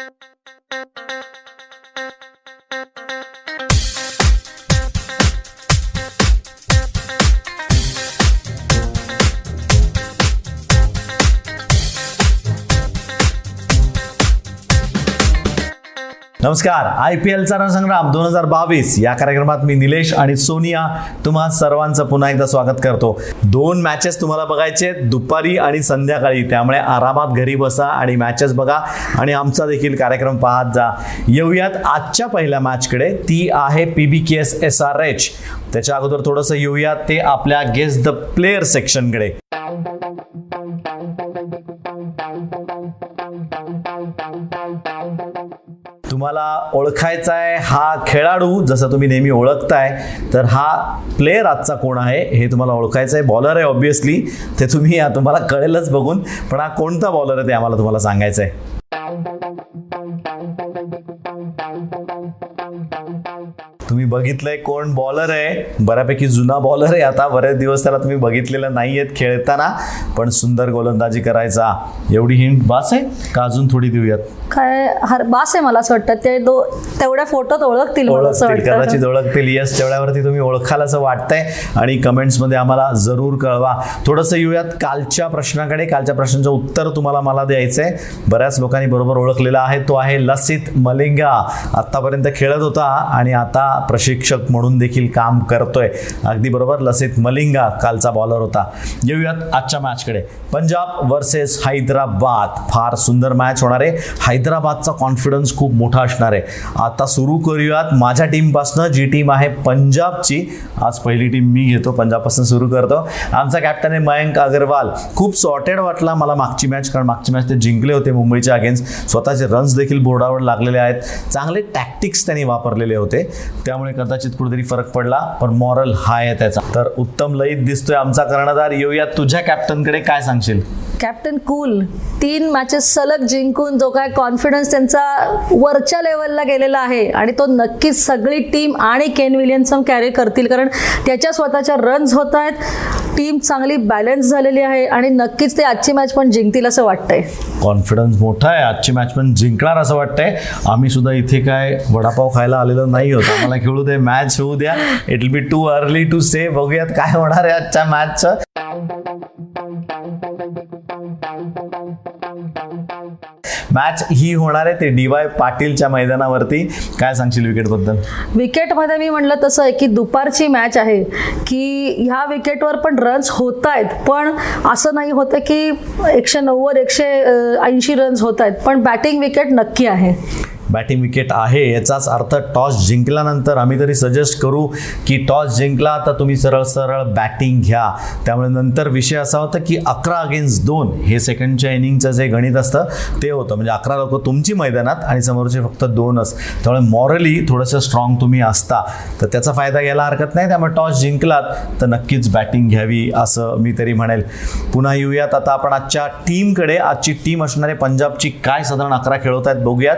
Thank you. नमस्कार I P एलचा रणसंग्राम दोन हजार बावीस. या कार्यक्रमात मी निलेश आणि सोनिया तुम्हा सर्वांचं पुन्हा एकदा स्वागत करतो. दोन मॅचेस तुम्हाला बघायचे दुपारी आणि संध्याकाळी. त्यामुळे आरामात घरी बसा आणि मॅचेस बघा आणि आमचा देखील कार्यक्रम पाहत जा. येऊयात आजच्या पहिल्या मॅचकडे ती आहे P B K S S R H त्याच्या अगोदर थोडंसं येऊयात ते आपल्या गेस्ट द प्लेअर सेक्शनकडे तुम्हाला ओळखायचा आहे हा खेळाडू जसं तुम्ही नेहमी ओळखताय तर हा प्लेअर आजचा कोण आहे हे तुम्हाला ओळखायचं आहे बॉलर आहे ऑब्विसली ते तुम्ही तुम्हाला कळेलच बघून पण हा कोणता बॉलर आहे ते आम्हाला तुम्हाला सांगायचं आहे तुम्ही बघितलंय कोण बॉलर आहे. बऱ्यापैकी जुना बॉलर आहे. आता बरेच दिवस त्याला तुम्ही बघितलेलं नाही आहेत खेळताना. पण सुंदर गोलंदाजी करायचा. एवढी हिंट बास आहे का अजून थोडी देऊयात? काय हर बास आहे मला असं वाटतं. ते दो तेवढ्या फोटोत ओळखतील मला असं ओळखतील वाटतं. कदाचित ओळखतील. यस तेवढ्यावरती तुम्ही ओळखाल असं वाटतंय. आणि कमेंट्समध्ये आम्हाला जरूर कळवा. थोडंसं येऊयात कालच्या प्रश्नाकडे. कालच्या प्रश्नाचं उत्तर तुम्हाला मला द्यायचं आहे बऱ्याच लोकांनी बरोबर ओळखलेला आहे. तो आहे लसित मलिंगा. आत्तापर्यंत खेळत होता आणि आता प्रशिक्षक म्हणून देखील काम करतोय. अगदी बरोबर लसित मलिंगा कालचा बॉलर होता. येऊयात आजच्या मॅचकडे पंजाब वर्सेस हैदराबाद. फार सुंदर मॅच होणार आहे. हैदराबादचा कॉन्फिडन्स खूप मोठा असणार आहे. आता सुरू करूयात माझ्या टीमपासनं जी टीम आहे पंजाबची. आज पहिली टीम मी घेतो पंजाबपासून सुरू करतो. आमचा कॅप्टन आहे मयंक अग्रवाल. खूप सॉर्टेड वाटला मला मागची मॅच कारण मागची मॅच ते जिंकले होते मुंबईच्या अगेन्स्ट स्वतःचे रन्स देखील बोर्डावर लागलेले आहेत. चांगले टॅक्टिक्स त्यांनी वापरलेले होते. त्यामुळे कदाचित कुठेतरी फरक पडला पण मॉरल हाय आहे त्याचा. तर उत्तम लईत दिसतोय आमचा कर्णधार. येऊया तुझ्या कॅप्टनकडे काय सांगशील? कॅप्टन कूल तीन मॅचेस सलग जिंकून जो काय कॉन्फिडन्स त्यांचा वरच्या लेवलला गेलेला आहे आणि तो नक्कीच सगळी टीम आणि केन विलियमसन कॅरी करतील. कारण त्याच्या स्वतःच्या रन्स होत आहेत. टीम चांगली बॅलन्स झालेली आहे आणि नक्कीच ते आजची मॅच पण जिंकतील असं वाटतंय. कॉन्फिडन्स मोठा आहे. आजची मॅच पण जिंकणार असं वाटतंय. आम्ही सुद्धा इथे काय वडापाव खायला आलेलो नाही होतो आम्हाला खेळू दे मॅच होऊ द्या. It will be too early to say बघूयात काय होणार आहे आजच्या मॅचचं मॅच ही होणार आहे ते डी वाय पाटीलच्या मैदानावरती. काय सांगशील विकेटबद्दल? विकेटमध्ये मी म्हणलं तसं आहे की दुपारची मॅच आहे की ह्या विकेटवर पण रन्स होत आहेत. पण असं नाही होतं की एकशे नव्वद एकशे ऐंशी रन्स होत आहेत. पण बॅटिंग विकेट नक्की आहे. बॅटिंग विकेट आहे. याचाच अर्थ टॉस जिंकल्यानंतर आम्ही तरी सजेस्ट करू की टॉस जिंकला तर तुम्ही सरळ सरळ बॅटिंग घ्या. त्यामुळे नंतर विषय असा होता की अकरा अगेन्स्ट दोन हे सेकंडच्या इनिंगचं जे गणित असतं ते होतं. म्हणजे अकरा लोक तुमची मैदानात आणि समोरचे फक्त दोनच. त्यामुळे मॉरली थोडंसं स्ट्रॉंग तुम्ही असता. तर त्याचा फायदा घ्यायला हरकत नाही. त्यामुळे टॉस जिंकलात तर नक्कीच बॅटिंग घ्यावी असं मी तरी म्हणेल. पुन्हा येऊयात. आता आपण आजच्या टीमकडे आजची टीम असणारे पंजाबची काय साधारण अकरा खेळवत आहेत बघूयात.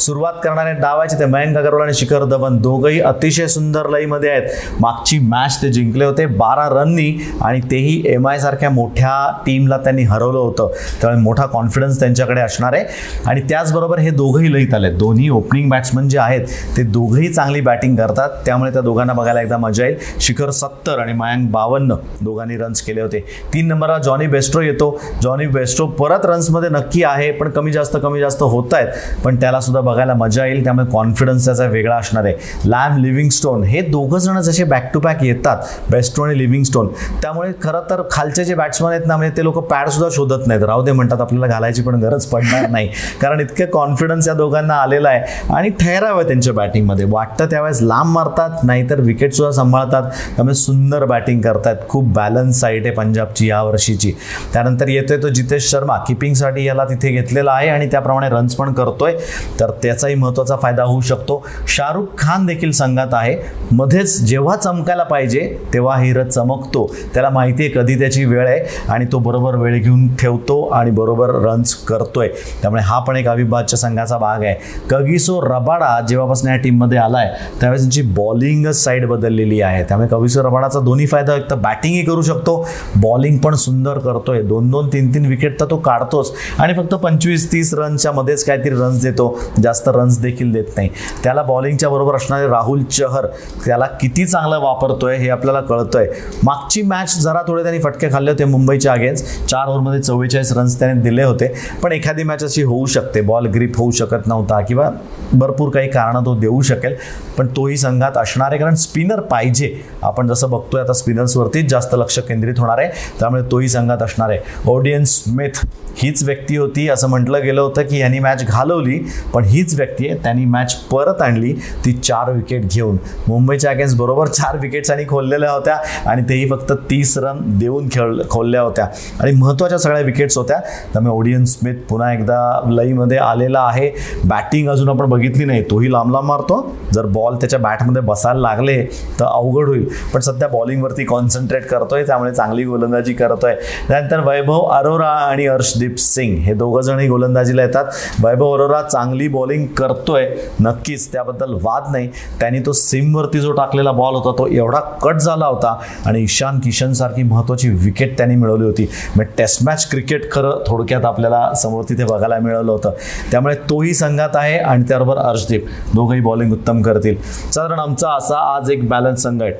सुरुवात करणारे डावायचे ते मयंक अगरवाल आणि शिखर धवन दोघंही अतिशय सुंदर लईमध्ये आहेत. मागची मॅच ते जिंकले होते बारा रननी आणि तेही एम आय सारख्या मोठ्या टीमला त्यांनी हरवलं होतं. त्यामुळे मोठा कॉन्फिडन्स त्यांच्याकडे असणार आहे. आणि त्याचबरोबर हे दोघंही लईत आले दोन्ही ओपनिंग बॅट्समन जे आहेत ते दोघंही चांगली बॅटिंग करतात. त्यामुळे त्या दोघांना बघायला एकदा मजा येईल. शिखर सत्तर आणि मयांक बावन्न दोघांनी रन्स केले होते. तीन नंबरला जॉनी बेस्ट्रो येतो. जॉनी बेस्ट्रो परत रन्समध्ये नक्की आहे पण कमी जास्त कमी जास्त होत आहेत. पण त्याला सुद्धा बघायला मजा येईल त्यामुळे कॉन्फिडन्स त्याचा वेगळा असणार आहे. लॅम लिव्हिंगस्टोन हे दोघं जण जसे बॅक टू बॅक येतात बेस्टो आणि लिव्हिंगस्टोन त्यामुळे खरं तर खालचे जे बॅट्समन आहेत ना म्हणजे ते लोक पॅडसुद्धा शोधत नाहीत. राहू दे म्हणतात आपल्याला घालायची पण गरज पडणार नाही. कारण इतकं कॉन्फिडन्स या दोघांना आलेला आहे. आणि ठहराव आहे त्यांच्या बॅटिंगमध्ये वाटतं त्यावेळेस लांब मारतात नाहीतर विकेटसुद्धा सांभाळतात. त्यामुळे सुंदर बॅटिंग करतात. खूप बॅलन्स साईट आहे पंजाबची यावर्षीची त्यानंतर येतोय तो जितेश शर्मा. किपिंगसाठी याला तिथे घेतलेला आहे आणि त्याप्रमाणे रन्स पण करतोय. तर त्याचाही महत्त्वाचा फायदा होऊ शकतो. शाहरुख खान देखील संघात आहे. मध्येच जेव्हा चमकायला पाहिजे तेव्हा हिरत चमकतो. त्याला माहिती आहे कधी त्याची वेळ आहे आणि तो बरोबर वेळ घेऊन ठेवतो आणि बरोबर रन्स करतोय. त्यामुळे हा पण एक अविभाज्य संघाचा भाग आहे. कगिसो रबाडा जेव्हापासून या टीममध्ये आलाय त्यावेळेस त्यांची बॉलिंगच साईड बदललेली आहे. त्यामुळे कगिसो रबाडाचा दोन्ही फायदा एक तर बॅटिंगही करू शकतो. बॉलिंग पण सुंदर करतोय. दोन दोन तीन तीन विकेट तर तो काढतोच. आणि फक्त पंचवीस तीस रनच्या मध्येच काहीतरी रन्स देतो. जास्त रन्स देखील देत नाही. त्याला बॉलिंगच्या बरोबर असणारे राहुल चहर त्याला किती चांगलं वापरतोय हे आपल्याला कळतंय. मागची मॅच जरा थोडे त्यांनी फटके खाल्ले होते मुंबईच्या अगेन्स्ट चार ओव्हरमध्ये चव्वेचाळीस रन्स त्याने दिले होते. पण एखादी मॅच अशी होऊ शकते. बॉल ग्रीप होऊ शकत नव्हता किंवा भरपूर काही कारणं तो देऊ शकेल. पण तोही संघात असणार आहे कारण स्पिनर पाहिजे. आपण जसं बघतोय आता स्पिनर्सवरतीच जास्त लक्ष केंद्रित होणार आहे. त्यामुळे तोही संघात असणार आहे. ओडियन स्मिथ हीच व्यक्ती होती असं म्हटलं गेलं होतं की यांनी मॅच घालवली पण हीच व्यक्ती आहे. त्यांनी मॅच परत आणली. ती चार विकेट घेऊन. मुंबईच्या अगेन्स्ट बरोबर चार विकेट्स आणि खोललेल्या होत्या. आणि तेही फक्त तीस रन देऊन खेळ खोलल्या होत्या. आणि महत्त्वाच्या सगळ्या विकेट्स होत्या. त्यामुळे ओडियन स्मिथ पुन्हा एकदा लईमध्ये आलेला आहे. बॅटिंग अजून आपण बघितली नाही. तोही लांब लांब मारतो. जर बॉल त्याच्या बॅटमध्ये बसायला लागले तर अवघड होईल. पण सध्या बॉलिंगवरती कॉन्सन्ट्रेट करतोय. त्यामुळे चांगली गोलंदाजी करतोय. त्यानंतर वैभव अरोरा आणि अर्शदीप सिंग. हे दोघं जणही गोलंदाजीला येतात. वैभव अरोरा चांगली बॉल बॉलिंग करतोय. नक्कीच त्याबद्दल वाद नाही. त्यांनी तो सिमवरती जो टाकलेला बॉल होता तो एवढा कट झाला होता आणि ईशान किशन सारखी महत्त्वाची विकेट त्यांनी मिळवली होती. मग टेस्ट मॅच क्रिकेट खरं थोडक्यात आपल्याला समोर तिथे बघायला मिळालं होतं. त्यामुळे तोही संघात आहे आणि त्याबरोबर अर्शदीप दोघंही बॉलिंग उत्तम करतील. साधारण आमचा असा आज एक बॅलन्स संघ आहे.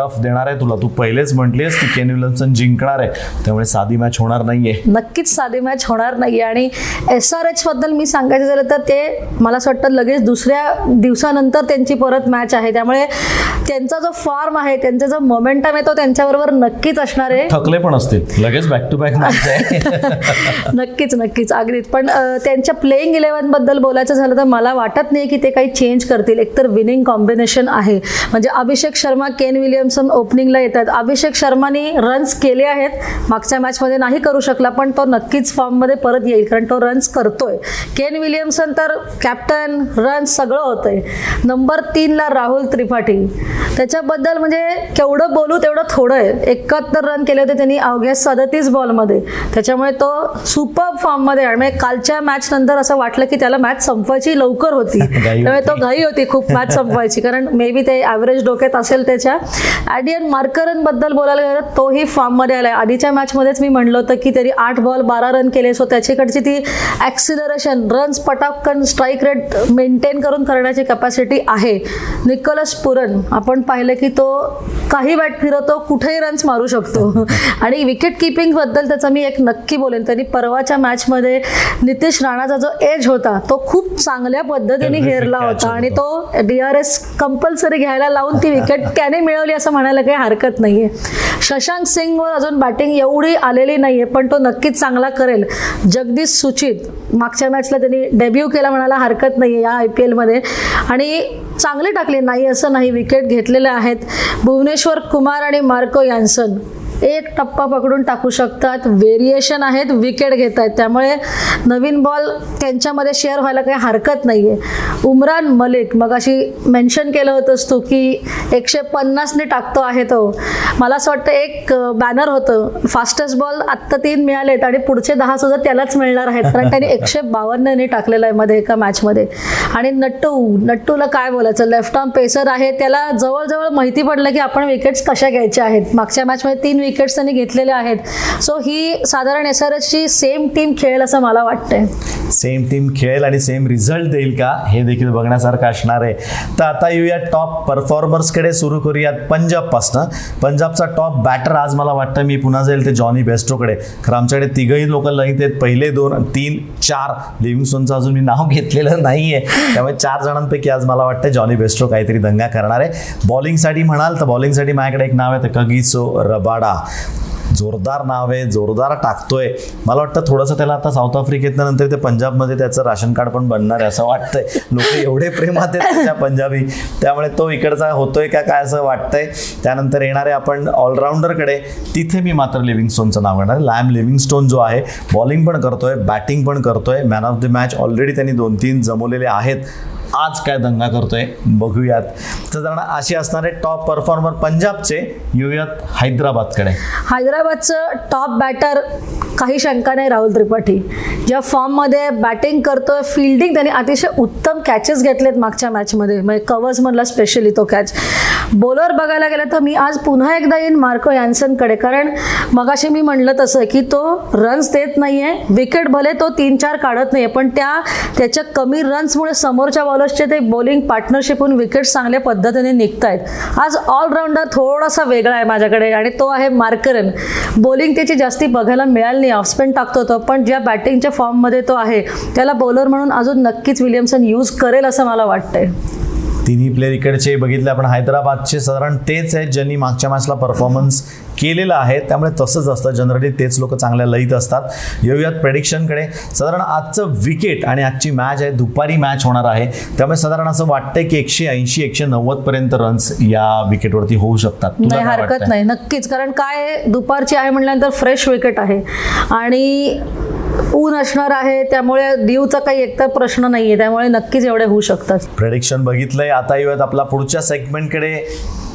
टफ देणार आहे. तुला तू पहिलेच म्हटलीस की केन विल्यमसन जिंकणार आहे. त्यामुळे साधी मॅच होणार नाहीये. नक्कीच साधी मॅच होणार नाही आणि एस आर एच बद्दल मी सांगायचं झालं तर ते मला असं वाटतं लगेच दुसऱ्या दिवसानंतर त्यांची परत मॅच आहे. त्यामुळे त्यांचा जो फॉर्म आहे त्यांचा जो मोमेंटम आहे तो त्यांच्याबरोबर नक्कीच असणार आहे. थकले पण असतील. लगेच बॅक टू बॅक मॅच आहे. नक्कीच नक्कीच. अगदीच. पण त्यांच्या प्लेईंग इलेव्हनबद्दल बोलायचं झालं तर मला वाटत नाही की ते काही चेंज करतील. एकतर विनिंग कॉम्बिनेशन आहे. म्हणजे अभिषेक शर्मा केन विलियमसन ओपनिंगला येतात. अभिषेक शर्माने रन्स केले आहेत. मागच्या मॅचमध्ये नाही करू शकला पण तो नक्कीच फॉर्ममध्ये परत येईल कारण तो रन्स करतोय. केन विलियमसन तर कॅप्टन रन्स सगळं होतंय. नंबर तीनला राहुल त्रिपाठी. त्याच्याबद्दल म्हणजे केवढं बोलू तेवढं थोडं आहे. एकाहत्तर रन केले होते त्यांनी अवघ्या सदतीस बॉलमध्ये त्याच्यामुळे तो सुपर फॉर्ममध्ये आहे. म्हणजे कालच्या मॅच नंतर असं वाटलं की त्याला मॅच संपवायची लवकर होती. त्यामुळे तो घाई होती खूप मॅच संपवायची. कारण मे बी ते ॲव्हरेज डोक्यात असेल त्याच्या. ॲडियन मार्करनबद्दल बोलायला गेलं तोही फॉर्ममध्ये आलाय. आधीच्या मॅचमध्येच मी म्हणलं होतं की तरी आठ बॉल बारा रन केले सो त्याच्याकडची ती ॲक्सिलरेशन रन्स पटापकन स्ट्राईक रेट मेंटेन करून करण्याची कॅपॅसिटी आहे. निकोलस पुरन आपण पाहिलं की तो काही बॅट फिरवतो कुठेही रन्स मारू शकतो. आणि विकेट किपिंगबद्दल त्याचा मी एक नक्की बोलेन त्यांनी परवाच्या मॅचमध्ये नितीश राणाचा जो एज होता तो खूप चांगल्या पद्धतीने catch होता. आणि. तो. डी आर एस कंपल्सरी घ्यायला लावून ती विकेट त्याने मिळवली असं म्हणायला काही हरकत नाहीये. शशांक सिंगवर अजून बॅटिंग एवढी आलेली नाहीये पण तो नक्कीच चांगला करेल. जगदीश सुचित मागच्या मॅचला त्यांनी डेब्यू केला म्हणायला हरकत नाही या आय पी एलमध्ये आणि चांगले टाकले नाही असं नाही विकेट घेतलेले आहेत. भुवनेश्वर कुमार आणि मार्को यान्सन एक टप्पा पकडून टाकू शकतात. व्हेरिएशन आहेत विकेट घेत आहेत. त्यामुळे नवीन बॉल त्यांच्यामध्ये शेअर व्हायला काही हरकत नाही आहे उमरान मलिक मग अशी मेन्शन केलं होतंस तू की एकशे पन्नासने टाकतो आहे तो. मला असं वाटतं एक बॅनर होतं. फास्टेस्ट बॉल आत्ता तीन मिळालेत आणि पुढचे दहा सुद्धा त्यालाच मिळणार आहेत. कारण त्याने एकशे बावन्नने टाकलेलं आहे मध्ये एका मॅचमध्ये आणि नट्टू नट्टूला काय बोलायचं? लेफ्ट आर्म पेसर आहे. त्याला जवळजवळ माहिती पडलं की आपण विकेट्स कशा घ्यायच्या आहेत. मागच्या मॅचमध्ये तीन विकेट्स त्यांनी घेतलेल्या आहेत. सो ही साधारण एस आर एसची सेम टीम खेळेल असं मला वाटतंय. सेम टीम खेळेल आणि सेम रिझल्ट देईल का हे देखील बघण्यासारखं असणार आहे. तर आता येऊया टॉप परफॉर्मर्सकडे सुरू करूयात पंजाबपासनं. पंजाबचा टॉप बॅटर आज मला वाटतं मी पुन्हा जाईल ते जॉनी बेस्टोकडे खरं आमच्याकडे तिघही लोक लईत आहेत. पहिले दोन तीन चार. लिव्हिंगस्टोनचं अजून मी नाव घेतलेलं नाही आहे त्यामुळे चार जणांपैकी आज मला वाटतं जॉनी बेस्टो काहीतरी दंगा करणार आहे. बॉलिंगसाठी म्हणाल तर बॉलिंगसाठी माझ्याकडे एक नाव आहे तर कगिसो रबाडा. जोरदार नाव आहे जोरदार टाकतोय. मला वाटतं थोडंसं त्याला आता साऊथ आफ्रिकेतनं नंतर ते पंजाबमध्ये त्याचं राशन कार्ड पण बनणार आहे असं वाटतंय. लोक एवढे प्रेमात आहेत त्या पंजाबी. त्यामुळे तो इकडचा होतोय का काय असं वाटतंय? त्यानंतर येणारे आपण ऑलराऊंडरकडे तिथे मी मात्र लिव्हिंगस्टोनचं नाव घेणार लॅम लिव्हिंगस्टोन जो आहे बॉलिंग पण करतोय बॅटिंग पण करतोय. Man of the match already त्यांनी दोन तीन जमवलेले आहेत. आज काय दंगा करतोय बघूयात. तर जण असे असणारे टॉप परफॉर्मर पंजाबचे येऊयात हैदराबादकडे. हैदराबादचं टॉप बॅटर काही शंका नाही राहुल त्रिपाठी. ज्या फॉर्ममध्ये बॅटिंग करतोय फिल्डिंग त्यांनी अतिशय उत्तम कॅचेस घेतलेत मागच्या मॅचमध्ये म्हणजे कवर्समधला स्पेशली तो कॅच बॉलर बघायला गेलं तर मी आज पुन्हा एकदा येईन मार्को यान्सनकडे कारण मगाशी मी म्हणलं तसं की तो रन्स देत नाहीये. विकेट भले तो तीन चार काढत नाही पण त्या त्याच्या कमी रन्समुळे समोरच्या बॉलर्सचे ते बॉलिंग पार्टनरशिपहून विकेट चांगल्या पद्धतीने निघत आहेत आज ऑलराऊंडर थोडासा वेगळा आहे माझ्याकडे आणि तो आहे मार्करन. बॉलिंग त्याची जास्ती बघायला मिळाली नाही ऑफस्पिन टाकतो तो पण ज्या बॅटिंगच्या फॉर्ममध्ये तो आहे त्याला बॉलर म्हणून अजून नक्कीच विलियमसन यूज करेल असं मला वाटतंय. तिन्ही प्लेअर इकडचे बघितले. आपण हैदराबादचे साधारण तेच आहेत ज्यांनी मागच्या मॅचला परफॉर्मन्स केलेला आहे. त्यामुळे तसंच असतं. जनरली तेच लोक चांगल्या लईत असतात. येऊयात प्रेडिक्शनकडे साधारण आजचं विकेट आणि आजची मॅच आहे. दुपारी मॅच होणार आहे. त्यामुळे साधारण असं वाटतंय की एकशे ऐंशी एकशे नव्वद पर्यंत रन्स या विकेटवरती होऊ शकतात. नाही हरकत? नाही. नक्कीच. कारण काय दुपारची आहे म्हटल्यानंतर फ्रेश विकेट आहे. आणि ऊन असणार आहे त्यामुळे दीवचा काही एकतर प्रश्न नाहीये. त्यामुळे नक्कीच एवढे होऊ शकतात. प्रेडिक्शन बघितलंय. आता येऊयात आपला पुढच्या सेगमेंटकडे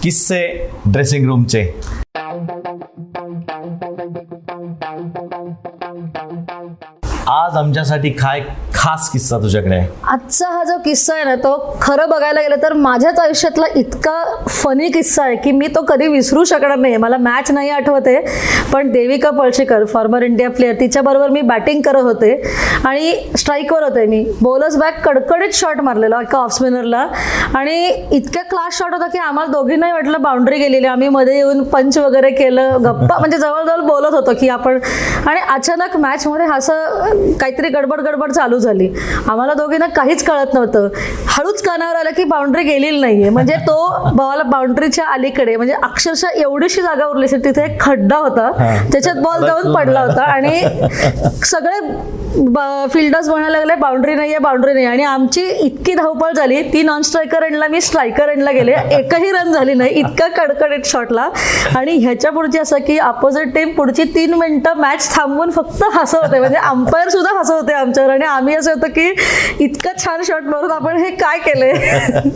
किस्से ड्रेसिंग रूमचे आज आमच्यासाठी काय खास किस्सा तुझ्याकडे आहे? आजचा हा जो किस्सा आहे ना तो खरं बघायला गेलं तर माझ्याच आयुष्यातला इतका फनी किस्सा आहे की मी तो कधी विसरू शकणार नाही. मला मॅच नाही आठवत आहे पण Devika Palshikar former India player तिच्याबरोबर मी बॅटिंग करत होते आणि स्ट्राईकवर होते मी. बॉलर्स बॅक कडकडीत शॉट मारलेला एका ऑफ स्पिनरला आणि इतक्या क्लास शॉट होता की आम्हाला दोघींनाही वाटलं बाउंड्री गेलेली. आम्ही मध्ये येऊन पंच वगैरे केलं गप्पा म्हणजे जवळजवळ बोलत होतो की आपण. आणि अचानक मॅचमध्ये असं काहीतरी गडबड गडबड चालू झाली. आम्हाला दोघींना काहीच कळत नव्हतं. हळूच कानावर आलं की बाउंड्री गेलेली नाहीये. म्हणजे तो बॉल बाउंड्रीच्या अलीकडे म्हणजे अक्षरशः एवढीशी जागा उरली तिथे एक खड्डा होता. त्याच्यात बॉल जाऊन पडला होता. आणि सगळे फिल्डर्स म्हणायला लागले बाउंड्री नाहीये बाउंड्री नाही आणि आमची इतकी धावपळ झाली ती नॉन स्ट्रायकर एंडला मी स्ट्रायकर एंडला गेले. एकही रन झाली नाही इतका कडकडीत शॉटला आणि ह्याच्या पुढची असं की अपोजिट टीम पुढची तीन मिनिटं मॅच थांबवून फक्त हसवते. म्हणजे अंपायर सुद्धा हसवते आमच्यावर. आणि आम्ही असं होतं की इतकं छान शॉट मारून आपण हे काय केलंय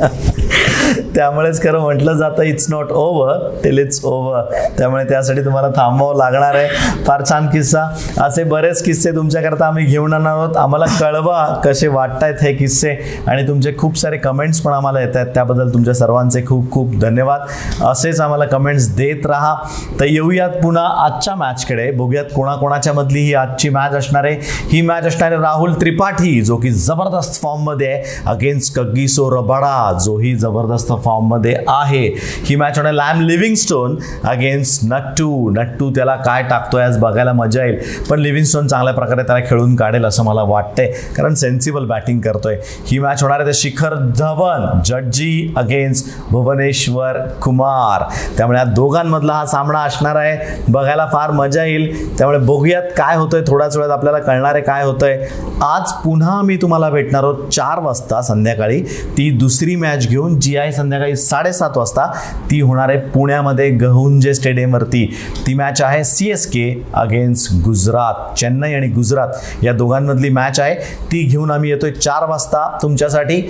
त्यामुळेच खरं म्हटलं जातं it's not over till it's over त्यामुळे त्यासाठी तुम्हाला थांबावं लागणार आहे. फार छान किस्सा. असे बरेच किस्से तुमच्याकरता आम्ही घेऊन आणणार आहोत. आम्हाला कळवा कसे वाटतायत हे किस्से. आणि तुमचे खूप सारे कमेंट्स पण आम्हाला येत आहेत त्याबद्दल तुमच्या सर्वांचे खूप खूप धन्यवाद. असेच आम्हाला कमेंट्स देत राहा. तर येऊयात पुन्हा आजच्या मॅचकडे बघूयात कोणाकोणाच्या मधली ही आजची मॅच असणार आहे. ही मॅच असणार आहे राहुल त्रिपाठी जो की जबरदस्त फॉर्ममध्ये आहे अगेन्स्ट कग्गिसो रबाडा जोही जबरदस्त फॉर्ममध्ये आहे. ही मॅच होणार Liam Livingstone against Nattu. Nattu त्याला काय टाकतोय आज बघायला मजा येईल. पण लिव्हिंगस्टोन चांगल्या प्रकारे त्याला खेळून काढेल असं मला वाटतंय. कारण सेन्सिबल बॅटिंग करतोय. ही मॅच होणार आहे ते शिखर धवन जड्जी अगेन्स्ट भुवनेश्वर कुमार. त्यामुळे या दोघांमधला हा सामना असणार आहे. बघायला फार मजा येईल. त्यामुळे बघूयात काय होतंय. थोड्याच वेळात आपल्याला कळणार आहे काय होतंय. आज पुन्हा मी तुम्हाला भेटणार आहोत चार वाजता संध्याकाळी. ती दुसरी मॅच घेऊन जी आहे संध्याकाळी साडेसात वाजता ती होणार आहे पुण्यामध्ये गहुंजे स्टेडियमवरती ती मॅच आहे C S K against Gujarat. Chennai आणि गुजरात या दोघांमधली मॅच आहे. ती घेऊन आम्ही येतोय चार वाजता तुमच्यासाठी.